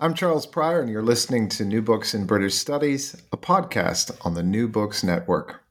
I'm Charles Prior, and you're listening to New Books in British Studies, a podcast on the New Books Network.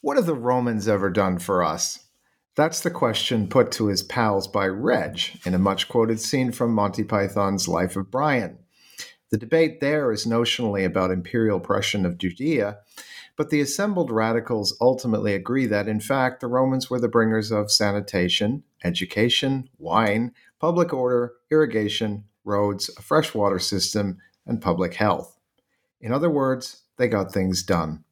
What have the Romans ever done for us? That's the question put to his pals by Reg in a much quoted scene from Monty Python's Life of Brian. The debate there is notionally about imperial oppression of Judea, but the assembled radicals ultimately agree that, in fact, the Romans were the bringers of sanitation, education, wine, public order, irrigation, roads, a freshwater system, and public health. In other words, they got things done.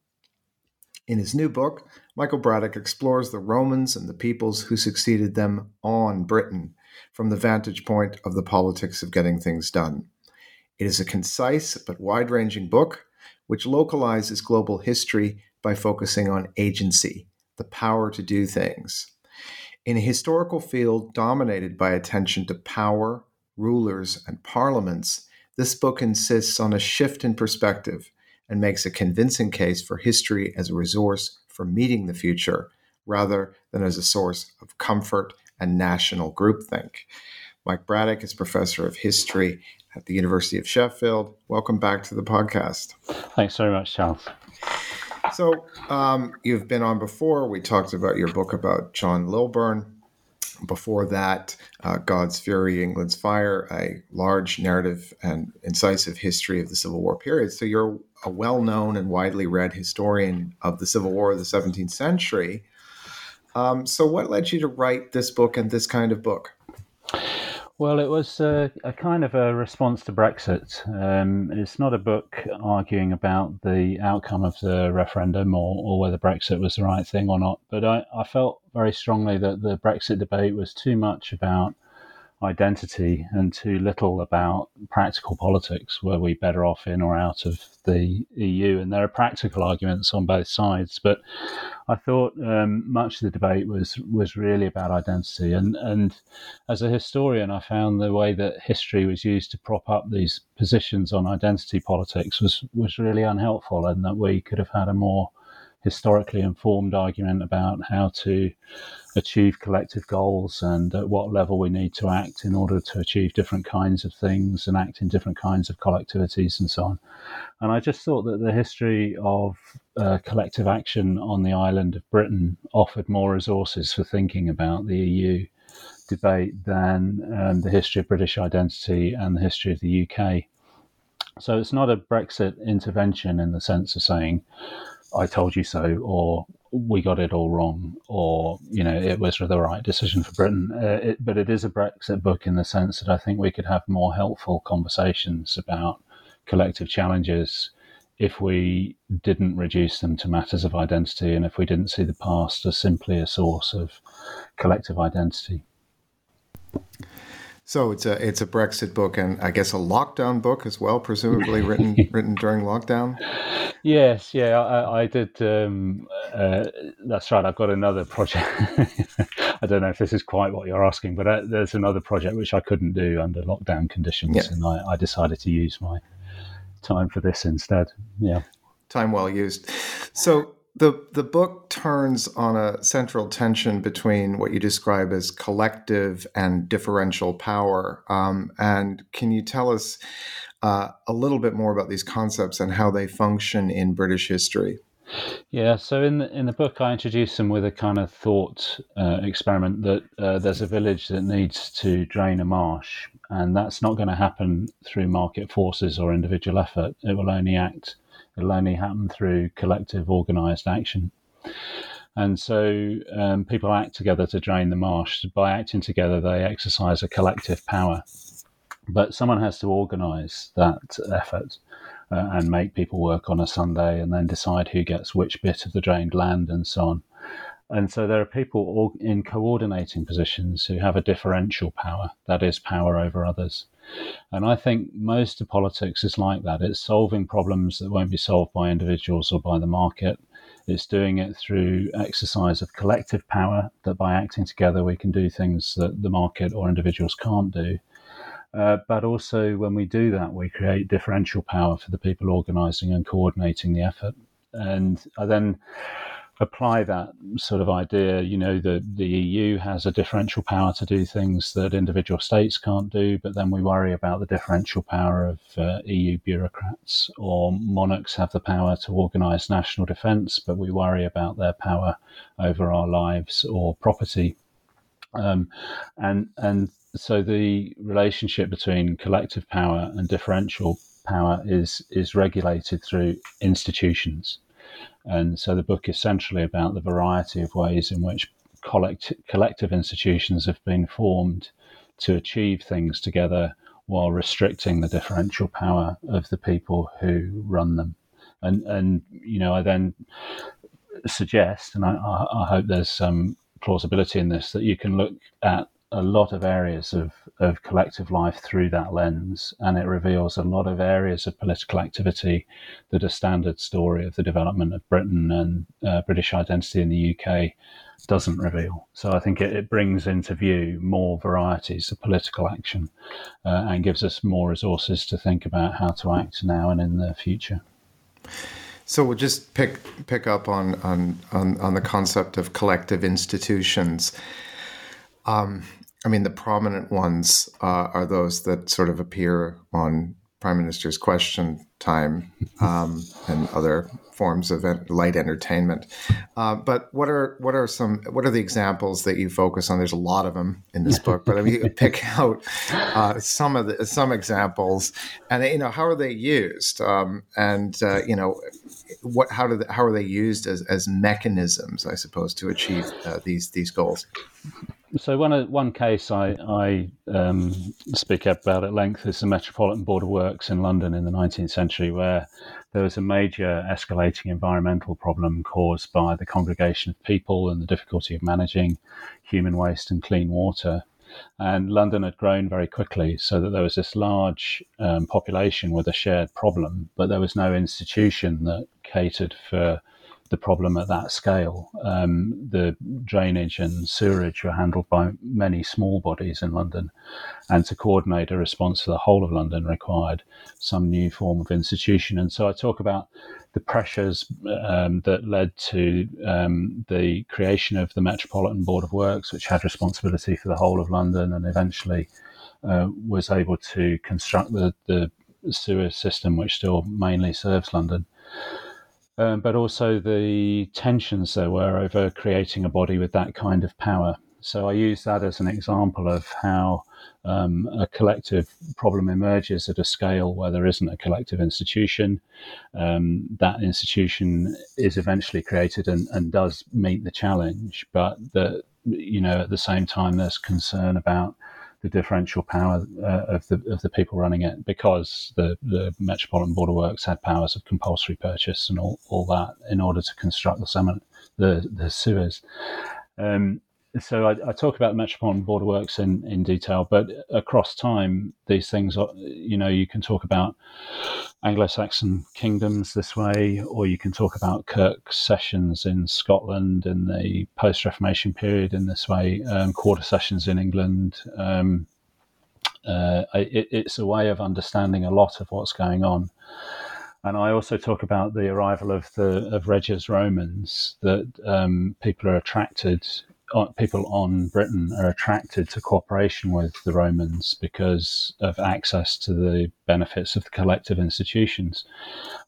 In his new book, Michael Braddick explores the Romans and the peoples who succeeded them on Britain from the vantage point of the politics of getting things done. It is a concise but wide ranging book which localizes global history by focusing on agency, the power to do things. In a historical field dominated by attention to power, rulers, and parliaments, this book insists on a shift in perspective and makes a convincing case for history as a resource for meeting the future rather than as a source of comfort and national groupthink. Mike Braddick is professor of history at the University of Sheffield. Welcome back to the podcast. Thanks very much, Charles. So, um, you've been on before. We talked about your book about John Lilburne. Before that, uh, God's Fury, England's Fire, a large narrative and incisive history of the Civil War period. So, you're a well known and widely read historian of the Civil War of the 17th century. Um, so, what led you to write this book and this kind of book? Well, it was a, a kind of a response to Brexit. Um, it's not a book arguing about the outcome of the referendum or, or whether Brexit was the right thing or not, but I, I felt very strongly that the Brexit debate was too much about identity and too little about practical politics. Were we better off in or out of the EU? And there are practical arguments on both sides, but I thought um, much of the debate was was really about identity. And and as a historian, I found the way that history was used to prop up these positions on identity politics was was really unhelpful, and that we could have had a more historically informed argument about how to achieve collective goals and at what level we need to act in order to achieve different kinds of things and act in different kinds of collectivities and so on. And I just thought that the history of uh, collective action on the island of Britain offered more resources for thinking about the EU debate than um, the history of British identity and the history of the UK. So it's not a Brexit intervention in the sense of saying, I told you so, or we got it all wrong, or you know it was the right decision for Britain. Uh, it, but it is a Brexit book in the sense that I think we could have more helpful conversations about collective challenges if we didn't reduce them to matters of identity, and if we didn't see the past as simply a source of collective identity. So it's a it's a Brexit book and I guess a lockdown book as well, presumably written written during lockdown. Yes, yeah, I, I did. Um, uh, that's right. I've got another project. I don't know if this is quite what you're asking, but uh, there's another project which I couldn't do under lockdown conditions, yeah. and I, I decided to use my time for this instead. Yeah, time well used. So the the book turns on a central tension between what you describe as collective and differential power. Um, and can you tell us uh, a little bit more about these concepts and how they function in British history? Yeah, so in the, in the book, I introduce them with a kind of thought uh, experiment that uh, there's a village that needs to drain a marsh, and that's not going to happen through market forces or individual effort. It will only act, it will only happen through collective, organised action. And so um, people act together to drain the marsh. By acting together, they exercise a collective power. But someone has to organise that effort uh, and make people work on a Sunday and then decide who gets which bit of the drained land and so on. And so there are people in coordinating positions who have a differential power, that is, power over others. And I think most of politics is like that. It's solving problems that won't be solved by individuals or by the market. It's doing it through exercise of collective power, that by acting together we can do things that the market or individuals can't do. Uh, but also, when we do that, we create differential power for the people organising and coordinating the effort. And I then apply that sort of idea. You know, the, the EU has a differential power to do things that individual states can't do, but then we worry about the differential power of uh, EU bureaucrats. Or monarchs have the power to organise national defence, but we worry about their power over our lives or property. Um, and and so the relationship between collective power and differential power is is regulated through institutions, and so the book is centrally about the variety of ways in which collect, collective institutions have been formed to achieve things together while restricting the differential power of the people who run them. And and you know I then suggest, and I, I hope there's some plausibility in this, that you can look at a lot of areas of, of collective life through that lens, and it reveals a lot of areas of political activity that a standard story of the development of Britain and uh, British identity in the UK doesn't reveal. So I think it, it brings into view more varieties of political action uh, and gives us more resources to think about how to act now and in the future. So we'll just pick pick up on on on, on the concept of collective institutions. Um, I mean, the prominent ones uh, are those that sort of appear on Prime Minister's Question Time um, and other forms of light entertainment. Uh, but what are what are some what are the examples that you focus on? There's a lot of them in this book, but I mean, you pick out uh, some of the some examples, and you know how are they used, um, and uh, you know what how do they, how are they used as as mechanisms, I suppose, to achieve uh, these these goals. So one one case I, I um, speak about at length is the Metropolitan Board of Works in London in the 19th century, where there was a major escalating environmental problem caused by the congregation of people and the difficulty of managing human waste and clean water. And London had grown very quickly, so that there was this large um, population with a shared problem, but there was no institution that catered for the problem at that scale. Um, the drainage and sewerage were handled by many small bodies in London, and to coordinate a response to the whole of London required some new form of institution. And so I talk about the pressures um, that led to um, the creation of the Metropolitan Board of Works, which had responsibility for the whole of London and eventually uh, was able to construct the, the sewer system, which still mainly serves London um, but also the tensions there were over creating a body with that kind of power. So I use that as an example of how um, a collective problem emerges at a scale where there isn't a collective institution. Um, that institution is eventually created and, and does meet the challenge, but you know at the same time there's concern about the differential power uh, of the of the people running it because the the Metropolitan Board of Works had powers of compulsory purchase and all, all that in order to construct the the the sewers. Um, so I, I, talk about the Metropolitan Board of Works in, in detail, but across time, these things are, you know, you can talk about Anglo-Saxon kingdoms this way, or you can talk about Kirk sessions in Scotland in the post-Reformation period in this way, um, quarter sessions in England. Um, uh, it, it's a way of understanding a lot of what's going on. And I also talk about the arrival of the of Regius Romans that um, people are attracted people on Britain are attracted to cooperation with the Romans because of access to the benefits of the collective institutions,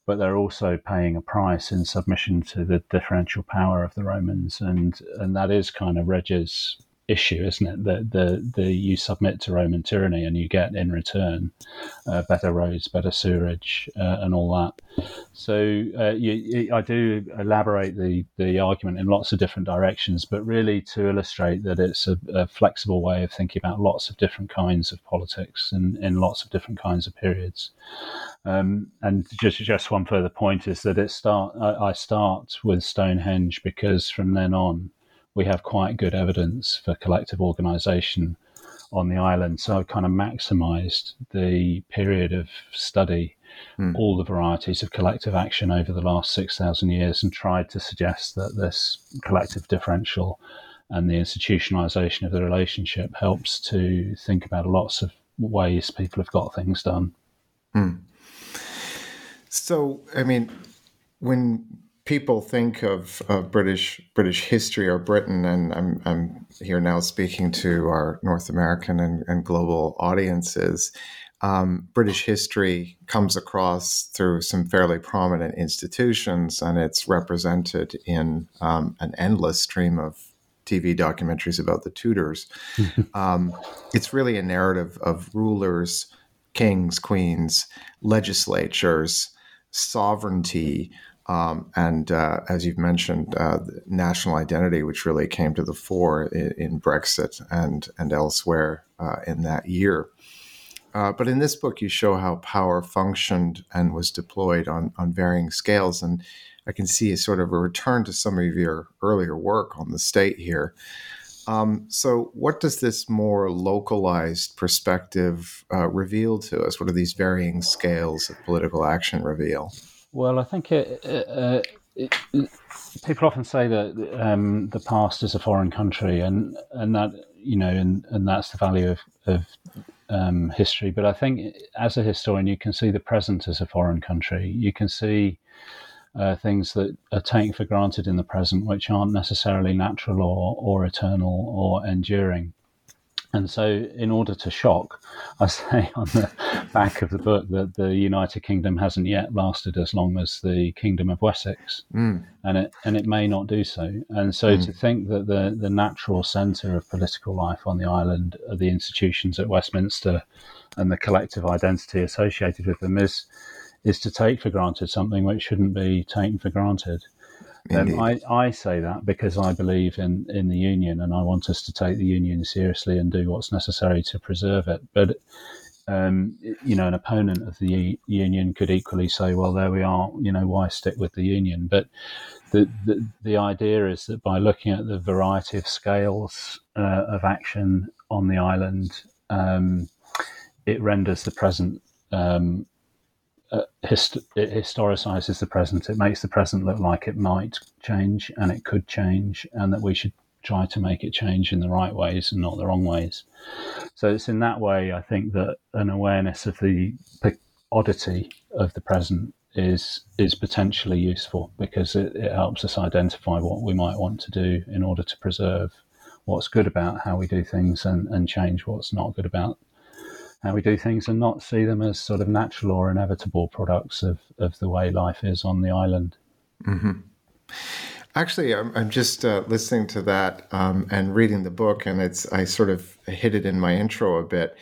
but they're also paying a price in submission to the differential power of the Romans, and and that is kind of Reg's issue, isn't it? That the, the you submit to Roman tyranny and you get in return uh, better roads, better sewerage, uh, and all that. So uh, you, I do elaborate the the argument in lots of different directions, but really to illustrate that it's a, a flexible way of thinking about lots of different kinds of politics and in lots of different kinds of periods. Um, and just just one further point is that it start I, I start with Stonehenge because from then on we have quite good evidence for collective organisation on the island. So I've kind of maximised the period of study, mm. all the varieties of collective action over the last 6,000 years, and tried to suggest that this collective differential and the institutionalisation of the relationship helps to think about lots of ways people have got things done. Mm. So, I mean, when people think of, of British British history or Britain, and I'm I'm here now speaking to our North American and, and global audiences. Um, British history comes across through some fairly prominent institutions, and it's represented in um, an endless stream of TV documentaries about the Tudors. um, it's really a narrative of rulers, kings, queens, legislatures, sovereignty, um, and uh, as you've mentioned, uh, national identity, which really came to the fore in, in Brexit and and elsewhere uh, in that year. Uh, but in this book, you show how power functioned and was deployed on on varying scales, and I can see a sort of a return to some of your earlier work on the state here. Um, so, what does this more localized perspective uh, reveal to us? What do these varying scales of political action reveal? Well, I think it, uh, it, people often say that um, the past is a foreign country, and and that you know, and, and that's the value of, of um, history. But I think as a historian, you can see the present as a foreign country. You can see uh, things that are taken for granted in the present, which aren't necessarily natural or, or eternal or enduring. And so, in order to shock, I say on the back of the book that the United Kingdom hasn't yet lasted as long as the Kingdom of Wessex, mm. and it and it may not do so. And so, mm. to think that the the natural centre of political life on the island are the institutions at Westminster, and the collective identity associated with them is is to take for granted something which shouldn't be taken for granted. Um, I, I say that because I believe in, in the union and I want us to take the union seriously and do what's necessary to preserve it. But, um, you know, an opponent of the union could equally say, well, there we are, you know, why stick with the union? But the, the, the idea is that by looking at the variety of scales uh, of action on the island, um, it renders the present um, uh, hist- it historicizes the present. It makes the present look like it might change and it could change, and that we should try to make it change in the right ways and not the wrong ways. So it's in that way, I think, that an awareness of the oddity of the present is is potentially useful because it, it helps us identify what we might want to do in order to preserve what's good about how we do things and, and change what's not good about how we do things and not see them as sort of natural or inevitable products of, of the way life is on the island. Mm-hmm. Actually, I'm, I'm just uh, listening to that um, and reading the book, and it's I sort of hit it in my intro a bit.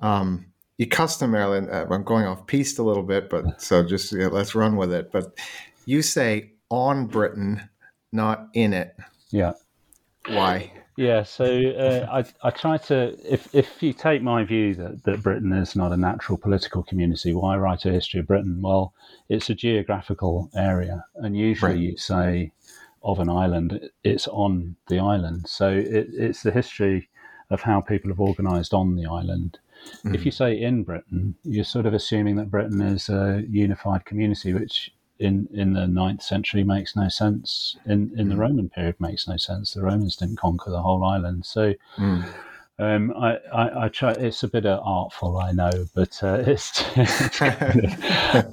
Um, you customarily, uh, I'm going off piste a little bit, but so just yeah, let's run with it. But you say on Britain, not in it. Yeah. Why? Yeah, so uh, I, I try to, if, if you take my view that, that Britain is not a natural political community, why write a history of Britain? Well, it's a geographical area, and usually right. you say of an island, it's on the island. So it, it's the history of how people have organised on the island. Mm. If you say in Britain, you're sort of assuming that Britain is a unified community, which in in the ninth century makes no sense. In in the mm. Roman period makes no sense. The Romans didn't conquer the whole island, so. Mm. Um, I, I, I, try. It's a bit artful, I know, but uh, it's,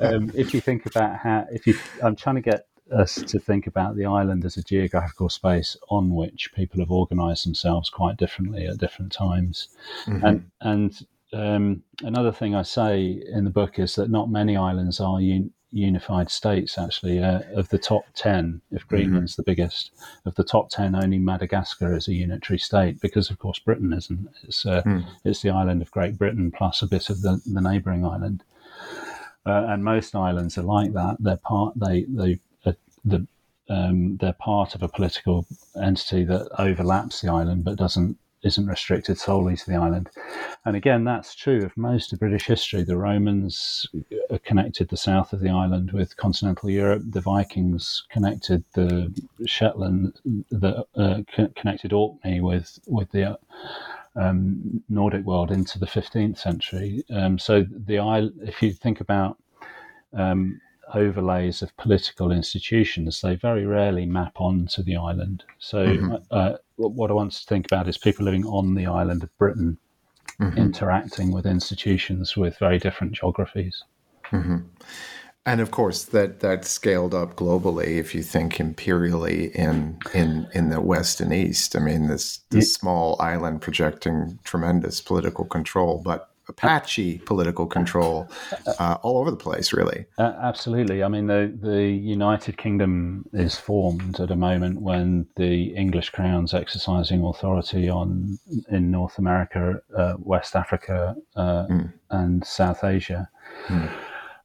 um, if you think about how, if you, I'm trying to get us to think about the island as a geographical space on which people have organised themselves quite differently at different times. Mm-hmm. And and um, another thing I say in the book is that not many islands are un- unified states. Actually, uh, of the top ten, if mm-hmm. Greenland's mm-hmm. the biggest, of the top ten, only Madagascar is a unitary state because, of course, Britain isn't. It's uh, mm. it's the island of Great Britain plus a bit of the, the neighbouring island. Uh, and most islands are like that. They're part. They they uh, the um, they're part of a political entity that overlaps the island but doesn't isn't restricted solely to the island. And again, that's true of most of British history. The Romans connected the south of the island with continental Europe. The Vikings connected the Shetland, the uh, connected Orkney with with the um, Nordic world into the 15th century. Um, so the island, if you think about um, overlays of political institutions, they very rarely map onto the island. So mm-hmm. uh, what I want to think about is people living on the island of Britain mm-hmm. interacting with institutions with very different geographies. Mm-hmm. And of course, that that scaled up globally. If you think imperially in in in the west and east, I mean, this this small island projecting tremendous political control, but Apache political control uh, all over the place, really. Uh, absolutely. I mean, the, the United Kingdom is formed at a moment when the English crown's exercising authority on in North America, uh, West Africa, mm. and South Asia. Mm.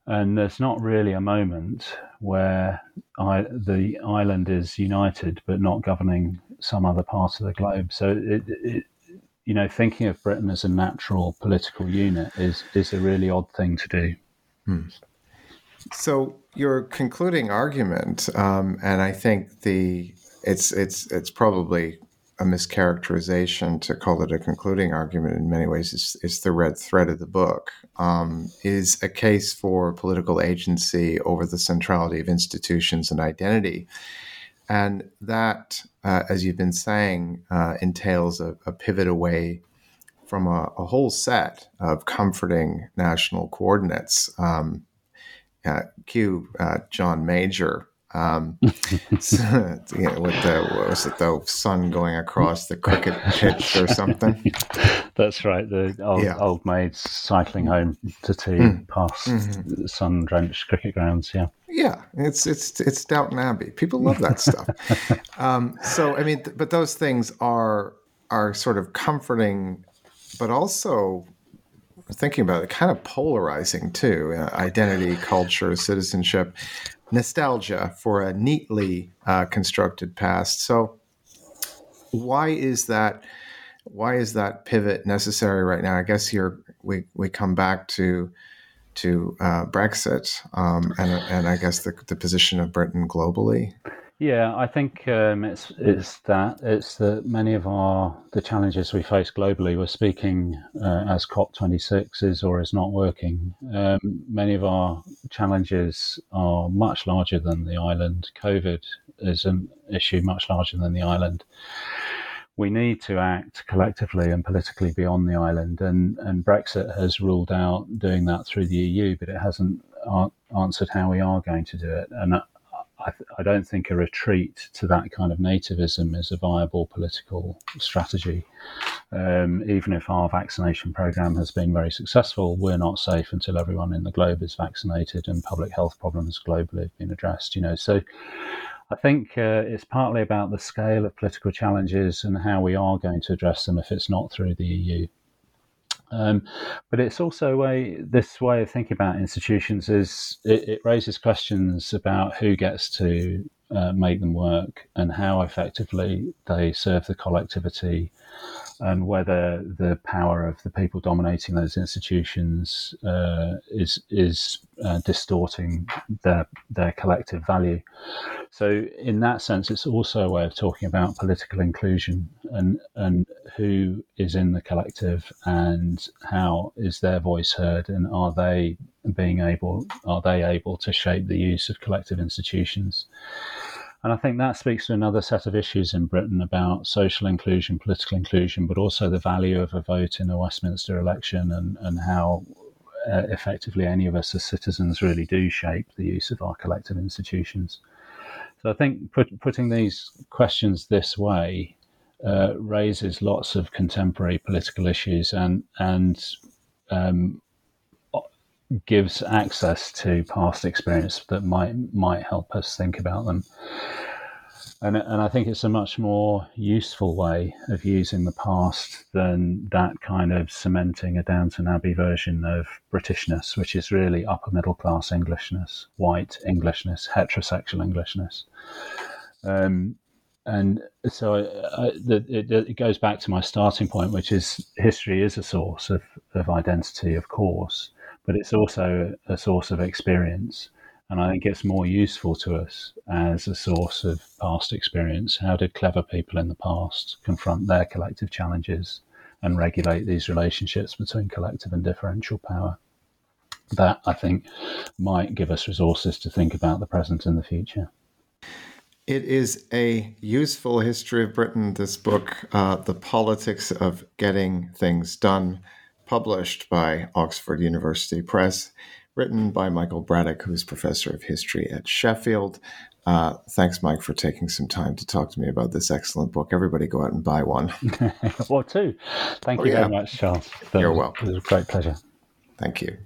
And there's not really a moment where I, the island is united but not governing some other part of the globe. So it, it, you know, thinking of Britain as a natural political unit is is a really odd thing to do. Hmm. So your concluding argument, um, and I think the it's it's it's probably a mischaracterization to call it a concluding argument in many ways. It's, it's the red thread of the book. Um, is a case for political agency over the centrality of institutions and identity. And that, uh, as you've been saying, uh, entails a, a, pivot away from a, a, whole set of comforting national coordinates. Um, uh, cue uh, John Major um, so, you know, with the what was it the sun going across the cricket pitch or something? That's right. The old, yeah. old maids cycling home to tea mm. past mm-hmm. sun-drenched cricket grounds. Yeah. Yeah, it's it's it's Downton Abbey. People love that stuff. um, so I mean, th- but those things are are sort of comforting, but also thinking about it, kind of polarizing too. Uh, identity, culture, citizenship nostalgia for a neatly uh, constructed past. So, why is that? Why is that pivot necessary right now? I guess here we we come back to to uh, Brexit um, and and I guess the the position of Britain globally. Yeah, I think um, it's it's that it's that many of our the challenges we face globally. We're speaking uh, as COP twenty six is or is not working. Um, many of our challenges are much larger than the island. COVID is an issue much larger than the island. We need to act collectively and politically beyond the island, and and Brexit has ruled out doing that through the EU, but it hasn't answered how we are going to do it. And I, th- I, don't think a retreat to that kind of nativism is a viable political strategy. Um, even if our vaccination program has been very successful, we're not safe until everyone in the globe is vaccinated and public health problems globally have been addressed. You know, so I think uh, it's partly about the scale of political challenges and how we are going to address them if it's not through the EU. Um, but it's also a this way of thinking about institutions is it, it raises questions about who gets to uh, make them work and how effectively they serve the collectivity and whether the power of the people dominating those institutions uh, is is uh, distorting their their collective value. So, in that sense, it's also a way of talking about political inclusion and and who is in the collective and how is their voice heard and are they being able are they able to shape the use of collective institutions. And I think that speaks to another set of issues in Britain about social inclusion, political inclusion, but also the value of a vote in a Westminster election and, and how uh, effectively any of us as citizens really do shape the use of our collective institutions. So I think put, putting these questions this way uh, raises lots of contemporary political issues and and um, gives access to past experience that might might help us think about them. And, and I think it's a much more useful way of using the past than that kind of cementing a Downton Abbey version of Britishness, which is really upper middle class Englishness, white Englishness, heterosexual Englishness. Um, and so I, I, the, it, it, goes back to my starting point, which is history is a source of, of identity, of course, but it's also a source of experience. And I think it's more useful to us as a source of past experience. How did clever people in the past confront their collective challenges and regulate these relationships between collective and differential power? That, I think, might give us resources to think about the present and the future. It is a useful history of Britain, this book, uh, The Politics of Getting Things Done, published by Oxford University Press, written by Michael Braddick, who's professor of history at Sheffield. Uh, thanks, Mike, for taking some time to talk to me about this excellent book. Everybody go out and buy one. or two. Thank oh, you yeah. very much, Charles. You're welcome. It was a great pleasure. Thank you.